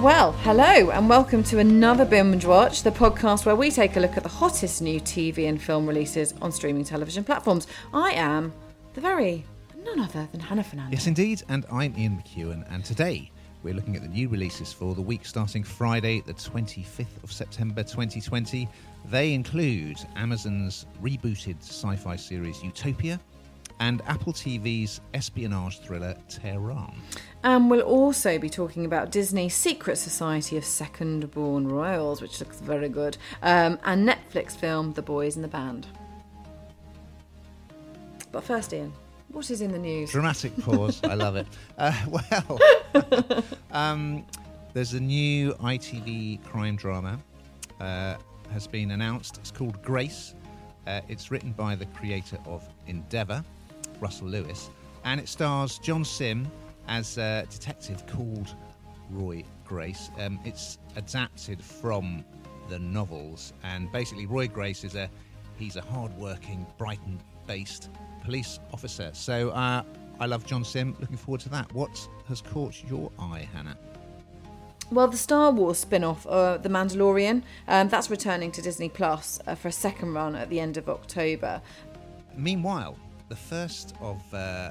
Well, hello, and welcome to another Binge Watch, the podcast where we take a look at the hottest new TV and film releases on streaming television platforms. I am the very none other than Hannah Fernandez. Yes, indeed, and I'm Ian McEwen, and today we're looking at the new releases for the week starting Friday, the 25th of September 2020. They include Amazon's rebooted sci fi series Utopia and Apple TV's espionage thriller Tehran. And we'll also be talking about Disney's Secret Society of Second Born Royals, which looks very good, um, and Netflix film The Boys in the Band. But first, Ian, what is in the news? Dramatic pause. I love it. Uh, well, um, there's a new ITV crime drama uh, has been announced. It's called Grace. Uh, it's written by the creator of Endeavour, Russell Lewis, and it stars John Simm as a detective called Roy Grace. Um, it's adapted from the novels, and basically Roy Grace is a he's a hard-working Brighton-based police officer. So uh, I love John Simm. Looking forward to that. What has caught your eye, Hannah? Well, the Star Wars spin off, uh, The Mandalorian, um, that's returning to Disney Plus uh, for a second run at the end of October. Meanwhile, the first of uh,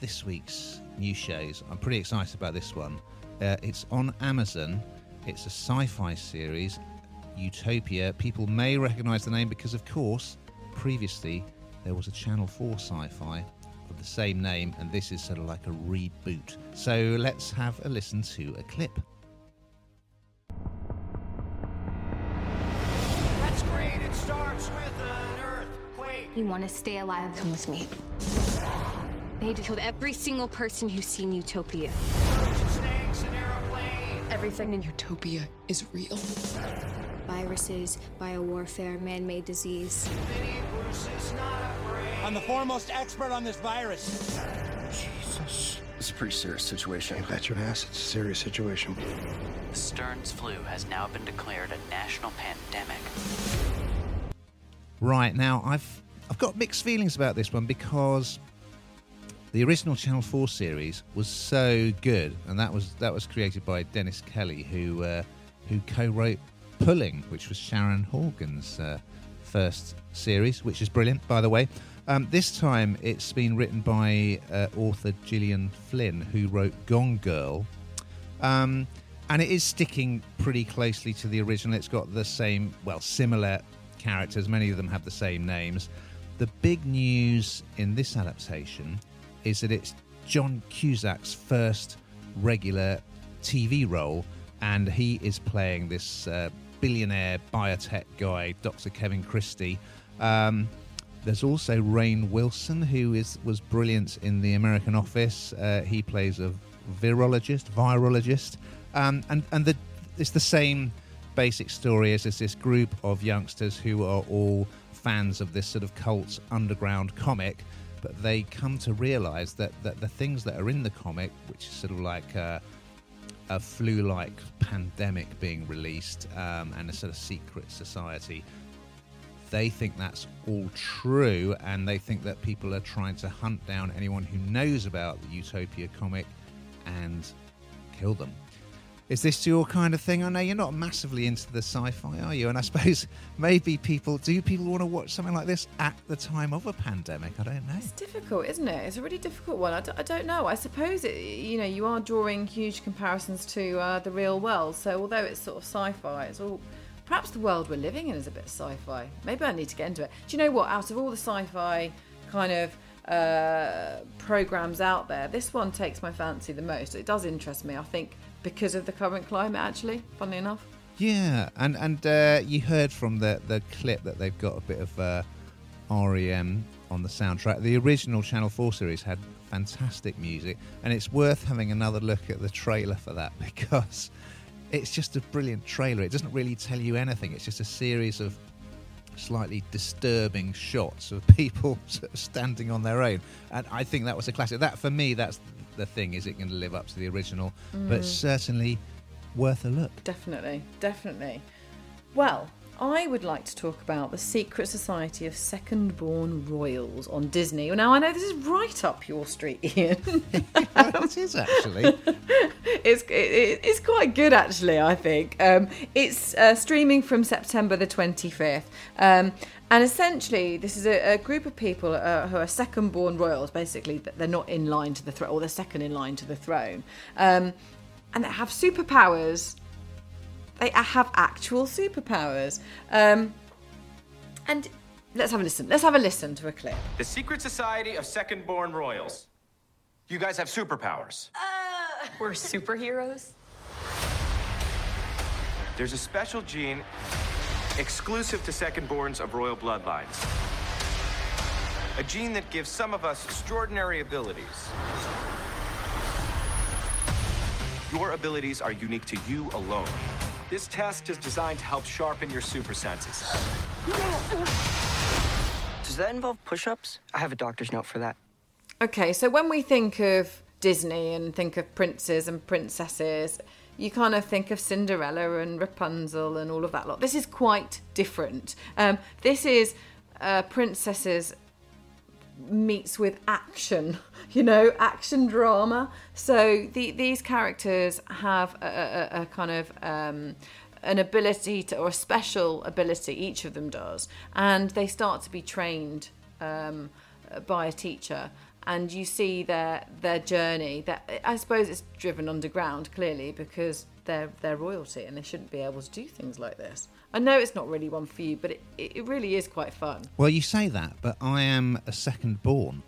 this week's new shows, I'm pretty excited about this one. Uh, it's on Amazon, it's a sci fi series, Utopia. People may recognise the name because, of course, previously there was a Channel 4 sci fi of the same name, and this is sort of like a reboot. So let's have a listen to a clip. You want to stay alive? Come with me. I need to kill every single person who's seen Utopia. Snakes, an airplane. Everything in Utopia is real. Viruses, biowarfare, man-made disease. Minnie Bruce is not afraid. I'm the foremost expert on this virus. Jesus. It's a pretty serious situation. You bet your ass it's a serious situation. The Stern's flu has now been declared a national pandemic. Right now, I've I've got mixed feelings about this one because the original Channel Four series was so good, and that was that was created by Dennis Kelly, who uh, who co-wrote Pulling, which was Sharon Horgan's uh, first series, which is brilliant, by the way. Um, this time, it's been written by uh, author Gillian Flynn, who wrote Gone Girl. Um, and it is sticking pretty closely to the original. It's got the same, well, similar characters. Many of them have the same names. The big news in this adaptation is that it's John Cusack's first regular TV role, and he is playing this uh, billionaire biotech guy, Dr. Kevin Christie. Um, there's also Rainn Wilson, who is was brilliant in The American Office. Uh, he plays a virologist, virologist, um, and and the, it's the same basic story as this group of youngsters who are all fans of this sort of cult underground comic, but they come to realise that that the things that are in the comic, which is sort of like. Uh, a flu-like pandemic being released um, and a sort of secret society they think that's all true and they think that people are trying to hunt down anyone who knows about the Utopia comic and kill them. Is this your kind of thing? I know you're not massively into the sci-fi, are you? And I suppose maybe people do. People want to watch something like this at the time of a pandemic. I don't know. It's difficult, isn't it? It's a really difficult one. I don't know. I suppose it, you know you are drawing huge comparisons to uh, the real world. So although it's sort of sci-fi, it's all perhaps the world we're living in is a bit sci-fi. Maybe I need to get into it. Do you know what? Out of all the sci-fi kind of uh, programs out there, this one takes my fancy the most. It does interest me. I think because of the current climate, actually. Funnily enough. Yeah, and and uh, you heard from the the clip that they've got a bit of uh, REM on the soundtrack. The original Channel Four series had fantastic music, and it's worth having another look at the trailer for that because it's just a brilliant trailer. It doesn't really tell you anything. It's just a series of slightly disturbing shots of people standing on their own, and I think that was a classic. That for me, that's the thing. Is it going to live up to the original? But mm. certainly worth a look. Definitely, definitely. Well, I would like to talk about the Secret Society of Second Born Royals on Disney. Now, I know this is right up your street, Ian. it is actually. it's it, it's quite good actually. I think um, it's uh, streaming from September the twenty fifth, um, and essentially this is a, a group of people uh, who are second born royals. Basically, they're not in line to the throne, or they're second in line to the throne, um, and they have superpowers. They have actual superpowers, um, and let's have a listen. Let's have a listen to a clip. The Secret Society of Second Born Royals. You guys have superpowers. We're superheroes? There's a special gene exclusive to second-borns of royal bloodlines. A gene that gives some of us extraordinary abilities. Your abilities are unique to you alone. This test is designed to help sharpen your super senses. Does that involve push ups? I have a doctor's note for that. Okay, so when we think of Disney and think of princes and princesses, you kind of think of Cinderella and Rapunzel and all of that lot. This is quite different. Um, this is uh, princesses meets with action, you know, action drama. So the, these characters have a, a, a kind of um, an ability to, or a special ability, each of them does, and they start to be trained um, by a teacher. And you see their their journey. That I suppose it's driven underground, clearly, because they're they're royalty and they shouldn't be able to do things like this. I know it's not really one for you, but it, it really is quite fun. Well, you say that, but I am a second born,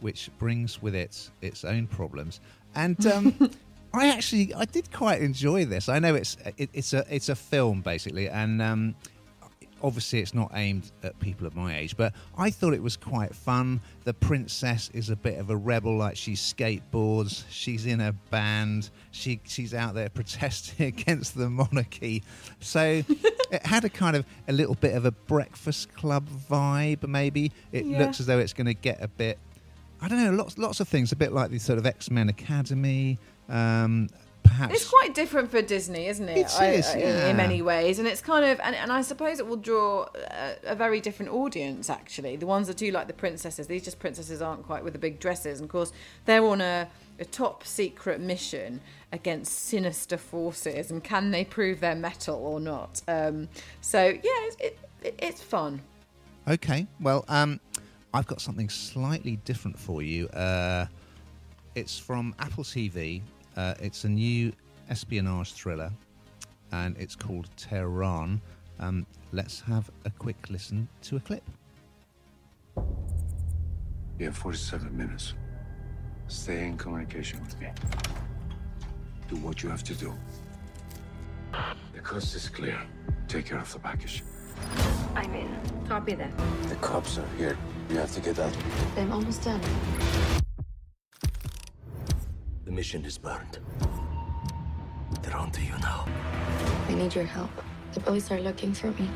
which brings with it its own problems. And um, I actually I did quite enjoy this. I know it's it, it's a it's a film basically, and um, obviously it's not aimed at people of my age, but I thought it was quite fun. The princess is a bit of a rebel, like she skateboards, she's in a band, she she's out there protesting against the monarchy. So it had a kind of a little bit of a Breakfast Club vibe. Maybe it Yeah. looks as though it's going to get a bit. I don't know, lots lots of things, a bit like the sort of X Men Academy. Um, perhaps It's quite different for Disney, isn't it? It is, I- I- yeah. in many ways, and it's kind of, and, and I suppose it will draw a, a very different audience. Actually, the ones that do like the princesses, these just princesses aren't quite with the big dresses, and of course they're on a, a top secret mission against sinister forces, and can they prove their mettle or not? Um, so yeah, it's, it, it, it's fun. Okay, well, um, I've got something slightly different for you. Uh, it's from Apple TV. Uh, it's a new espionage thriller, and it's called Tehran. Um, let's have a quick listen to a clip. You have 47 minutes. Stay in communication with me. Do what you have to do. The coast is clear. Take care of the package. I'm in. Copy that. The cops are here. You have to get out. I'm almost done. The mission is burned. They're on to you now. I need your help. The police are looking for me.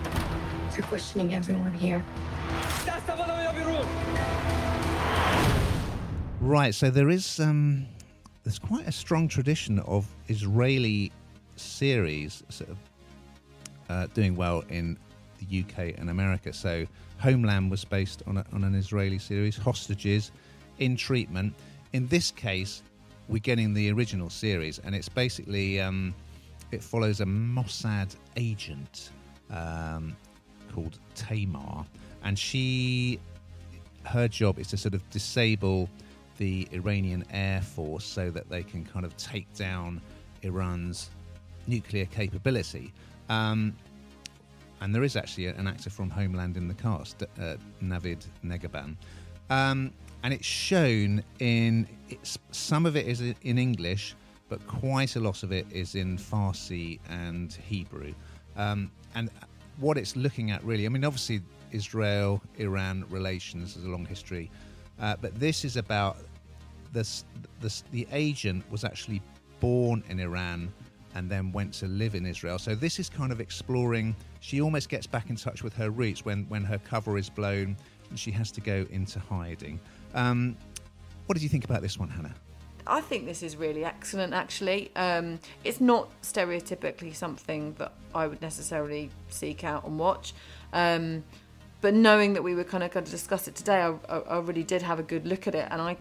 They're questioning everyone here. Right, so there is um, there's quite a strong tradition of Israeli series sort of uh, doing well in the UK and America. So Homeland was based on, a, on an Israeli series, Hostages, In Treatment. In this case, we're getting the original series, and it's basically um, it follows a Mossad agent um, called Tamar, and she her job is to sort of disable the Iranian air force so that they can kind of take down Iran's nuclear capability. Um, and there is actually an actor from Homeland in the cast, uh, Navid Negahban. Um, and it's shown in it's, some of it is in English, but quite a lot of it is in Farsi and Hebrew. Um, and what it's looking at, really, I mean, obviously, Israel Iran relations is a long history, uh, but this is about this, this. The agent was actually born in Iran and then went to live in Israel. So this is kind of exploring. She almost gets back in touch with her roots when when her cover is blown and she has to go into hiding. Um, what did you think about this one, Hannah? I think this is really excellent, actually. Um, it's not stereotypically something that I would necessarily seek out and watch. Um, but knowing that we were kind of going to discuss it today, I, I, I really did have a good look at it, and I,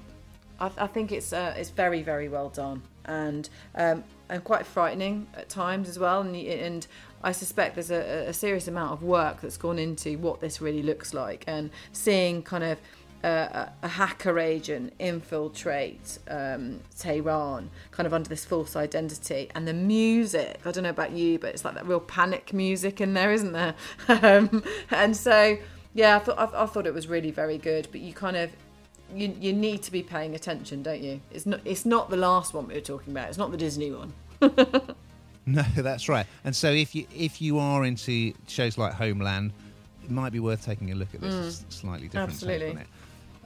I, I think it's uh, it's very, very well done. and um, and quite frightening at times as well. And and I suspect there's a, a serious amount of work that's gone into what this really looks like, and seeing kind of uh, a hacker agent infiltrate um, Tehran, kind of under this false identity, and the music. I don't know about you, but it's like that real panic music in there, isn't there? um, and so, yeah, I thought I, I, thought it was really very good. But you kind of you you need to be paying attention, don't you? It's not it's not the last one we were talking about. It's not the Disney one. no, that's right. And so if you if you are into shows like Homeland, it might be worth taking a look at this mm, slightly different absolutely. take on it.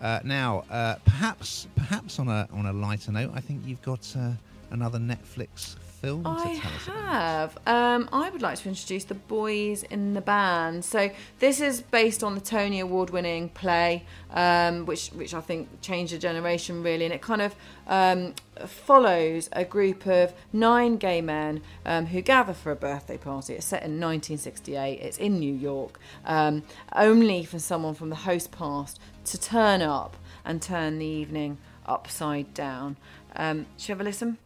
Uh, now, uh, perhaps, perhaps on a on a lighter note, I think you've got uh, another Netflix film I to tell us have. Um, I would like to introduce The Boys in the Band. So this is based on the Tony Award-winning play, um, which which I think changed a generation really, and it kind of um, follows a group of nine gay men um, who gather for a birthday party. It's set in 1968. It's in New York, um, only for someone from the host past to turn up and turn the evening upside down. Um, should you have a listen?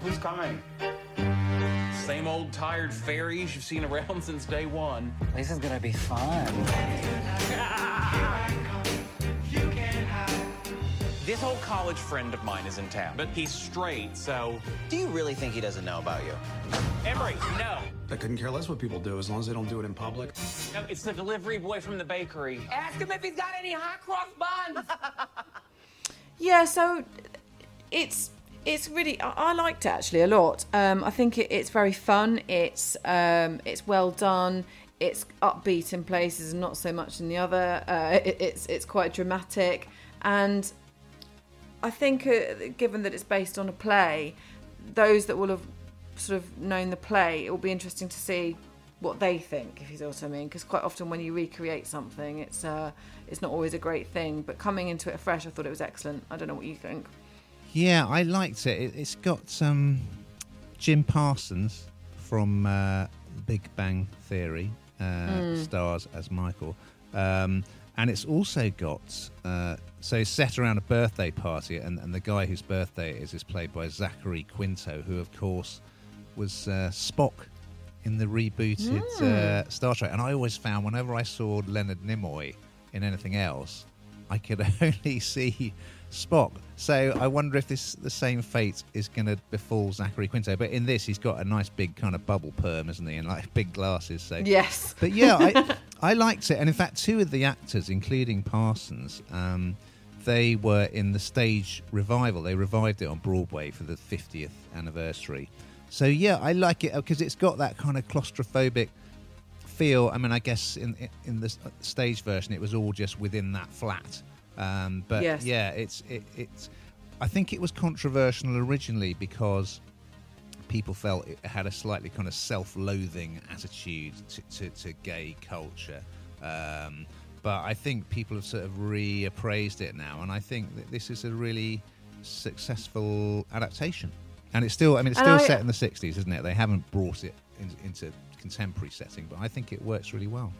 Who's coming? Same old tired fairies you've seen around since day one. This is gonna be fun. This whole college friend of mine is in town, but he's straight, so. Do you really think he doesn't know about you? Emery, no. I couldn't care less what people do as long as they don't do it in public. No, it's the delivery boy from the bakery. Ask him if he's got any hot cross buns. yeah, so it's it's really I, I liked it actually a lot. Um, I think it, it's very fun. It's um, it's well done. It's upbeat in places and not so much in the other. Uh, it, it's it's quite dramatic and I think, uh, given that it's based on a play, those that will have sort of known the play, it will be interesting to see what they think, if you see what I mean. Because quite often when you recreate something, it's uh, it's not always a great thing. But coming into it fresh, I thought it was excellent. I don't know what you think. Yeah, I liked it. it has got um, Jim Parsons from uh, Big Bang Theory uh, mm. stars as Michael. Um, and it's also got uh, so set around a birthday party, and, and the guy whose birthday it is is played by Zachary Quinto, who of course was uh, Spock in the rebooted uh, Star Trek. And I always found whenever I saw Leonard Nimoy in anything else, I could only see Spock. So I wonder if this the same fate is going to befall Zachary Quinto. But in this, he's got a nice big kind of bubble perm, isn't he, and like big glasses. So yes. But yeah, I, I liked it, and in fact, two of the actors, including Parsons. Um, they were in the stage revival. They revived it on Broadway for the 50th anniversary. So yeah, I like it because it's got that kind of claustrophobic feel. I mean, I guess in in the stage version, it was all just within that flat. Um, but yes. yeah, it's it, it's. I think it was controversial originally because people felt it had a slightly kind of self-loathing attitude to, to, to gay culture. Um, but I think people have sort of reappraised it now, and I think that this is a really successful adaptation. And it's still, I mean, it's still I, set in the '60s, isn't it? They haven't brought it in, into contemporary setting, but I think it works really well.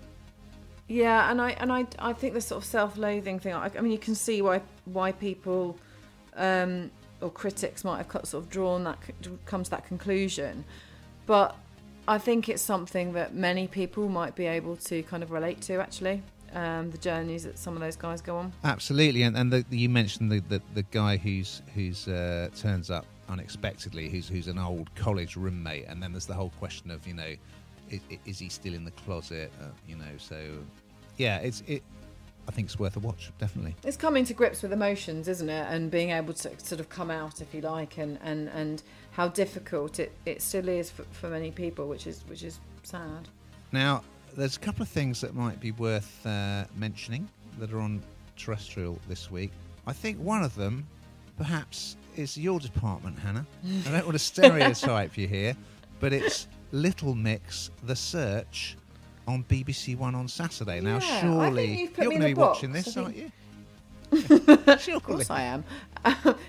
Yeah, and I and I I think the sort of self-loathing thing. I, I mean, you can see why why people um, or critics might have sort of drawn that come to that conclusion, but I think it's something that many people might be able to kind of relate to actually. Um, the journeys that some of those guys go on. Absolutely, and, and the, you mentioned the, the, the guy who's who's uh, turns up unexpectedly, who's who's an old college roommate, and then there's the whole question of you know is, is he still in the closet? Uh, you know, so yeah, it's it. I think it's worth a watch, definitely. It's coming to grips with emotions, isn't it? And being able to sort of come out, if you like, and, and, and how difficult it, it still is for, for many people, which is which is sad. Now, there's a couple of things that might be worth uh, mentioning that are on terrestrial this week. I think one of them, perhaps, is your department, Hannah. I don't want to stereotype you here, but it's Little Mix, The Search on BBC One on Saturday. Now, yeah, surely you're going to be box. watching this, aren't you? of course I am.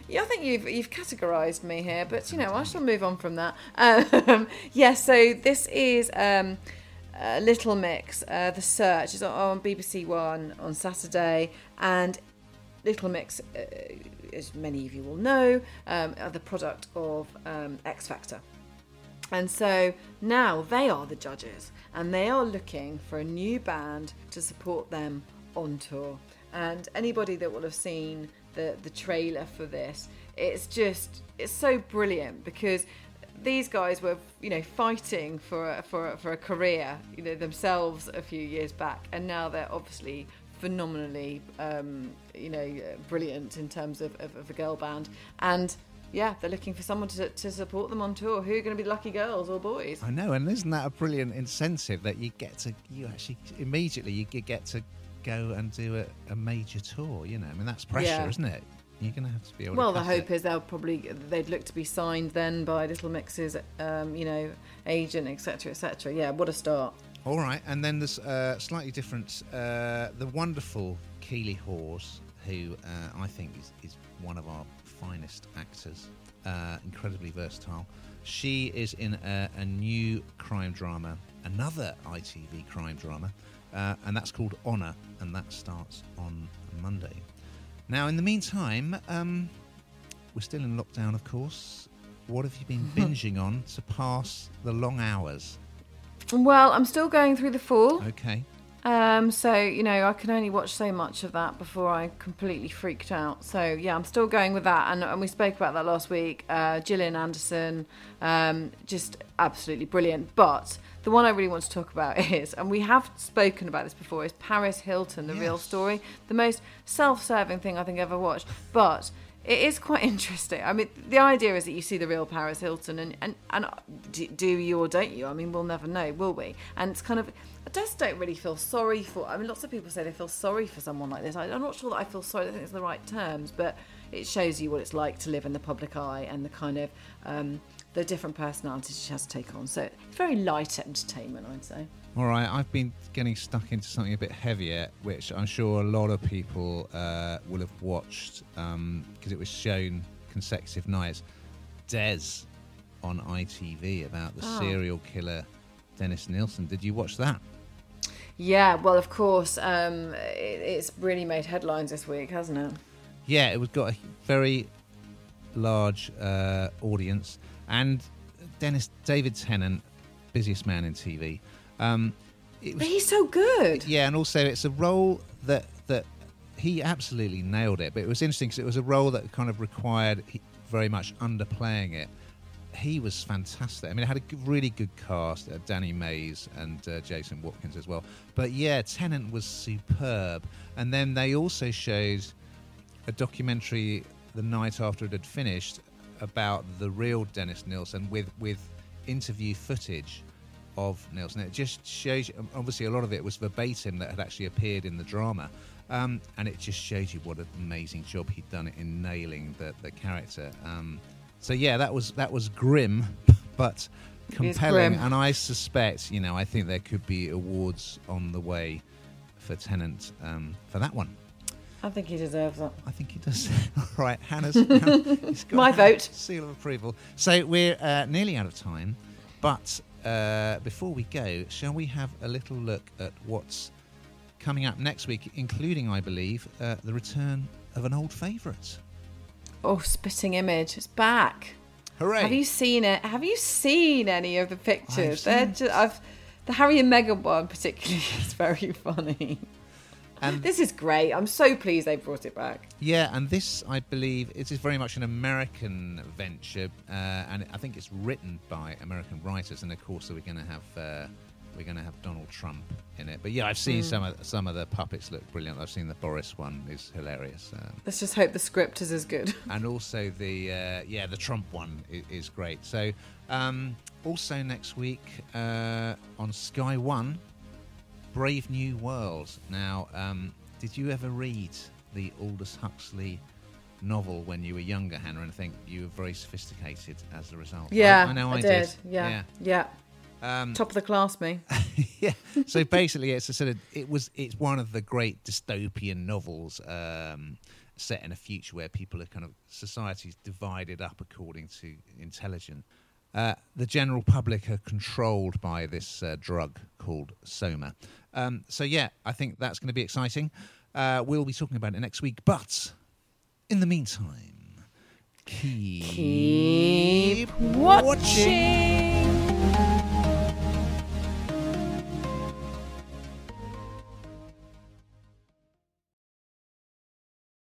yeah, I think you've you've categorised me here, but you know I shall move on from that. Um, yes, yeah, so this is um, Little Mix. Uh, the Search is on BBC One on Saturday, and Little Mix, uh, as many of you will know, um, are the product of um, X Factor. And so now they are the judges and they are looking for a new band to support them on tour. And anybody that will have seen the, the trailer for this, it's just, it's so brilliant because these guys were, you know, fighting for a, for a, for a career, you know, themselves a few years back, and now they're obviously phenomenally, um, you know, brilliant in terms of, of, of a girl band. And yeah, they're looking for someone to, to support them on tour. Who are going to be the lucky girls or boys? I know, and isn't that a brilliant incentive that you get to, you actually immediately you get to go and do a, a major tour. You know, I mean that's pressure, Yeah. isn't it? You're going to have to be able. Well, the hope is they'll probably they'd look to be signed then by Little Mix's, um, you know, agent, etc., etc. Yeah, what a start. All right, and then there's uh, slightly different. Uh, the wonderful Keeley Hawes, who uh, I think is, is one of our finest actors, uh, incredibly versatile. She is in a, a new crime drama, another ITV crime drama, uh, and that's called Honor, and that starts on Monday. Now, in the meantime, um, we're still in lockdown, of course. What have you been binging on to pass the long hours? Well, I'm still going through the fall. Okay. Um, so you know, I can only watch so much of that before I completely freaked out. So yeah, I'm still going with that, and, and we spoke about that last week. Uh, Gillian Anderson, um, just absolutely brilliant. But the one I really want to talk about is, and we have spoken about this before, is Paris Hilton, the real story, the most self-serving thing I think I've ever watched, but. It is quite interesting. I mean, the idea is that you see the real Paris Hilton, and and, and do, you or don't you? I mean, we'll never know, will we? And it's kind of, I just don't really feel sorry for. I mean, lots of people say they feel sorry for someone like this. I, I'm not sure that I feel sorry. I think it's the right terms, but it shows you what it's like to live in the public eye and the kind of um, the different personalities she has to take on. So it's very light entertainment, I'd say. All right, I've been getting stuck into something a bit heavier, which I'm sure a lot of people uh, will have watched because it was shown consecutive nights. Des on ITV about the Oh. serial killer Dennis Nilsen. Did you watch that? Yeah, well, of course, um, it, it's really made headlines this week, hasn't it? Yeah, it was got a very large uh, audience, and Dennis David Tennant, busiest man in TV. Um, it was But he's so good. Yeah, and also it's a role that that he absolutely nailed it. But it was interesting because it was a role that kind of required very much underplaying it. He was fantastic. I mean, it had a really good cast: uh, Danny Mays and uh, Jason Watkins as well. But yeah, Tennant was superb. And then they also showed a documentary the night after it had finished about the real Dennis Nilsen with with interview footage of Nilsson. It just shows you, obviously a lot of it was verbatim that had actually appeared in the drama. Um, and it just shows you what an amazing job he'd done in nailing the, the character. Um, so yeah, that was that was grim, but compelling. grim. And I suspect, you know, I think there could be awards on the way for Tennant um, for that one. I think he deserves that. I think he does. All right, Hannah's, My vote. Seal of approval. So we're uh, nearly out of time, but uh, before we go, shall we have a little look at what's coming up next week, including, I believe, uh, the return of an old favourite. Oh, Spitting Image, it's back. Hooray! Have you seen it? Have you seen any of the pictures? I've They're just, I've, the Harry and Meghan one particularly is very funny. And this is great. I'm so pleased they brought it back. Yeah, and this, I believe, it is very much an American venture, uh, and I think it's written by American writers. And of course, we're going to have uh, we're going to have Donald Trump in it. But yeah, I've seen Mm. some of some of the puppets look brilliant. I've seen the Boris one is hilarious, um, Let's just hope the script is as good. and also the uh, yeah the Trump one is, is great. So um, also next week uh, on Sky One, Brave New World. Now, um, did you ever read the Aldous Huxley novel when you were younger, Hannah, and I think you were very sophisticated as a result? Yeah, I, I know I, did. Yeah, yeah. Um, Top of the class, me. yeah. So basically, it's a sort of it was it's one of the great dystopian novels um, set in a future where people are kind of societies divided up according to intelligence. Uh, the general public are controlled by this uh, drug called Soma. Um, so yeah, I think that's going to be exciting. Uh, we'll be talking about it next week. But in the meantime, keep, keep watching. watching.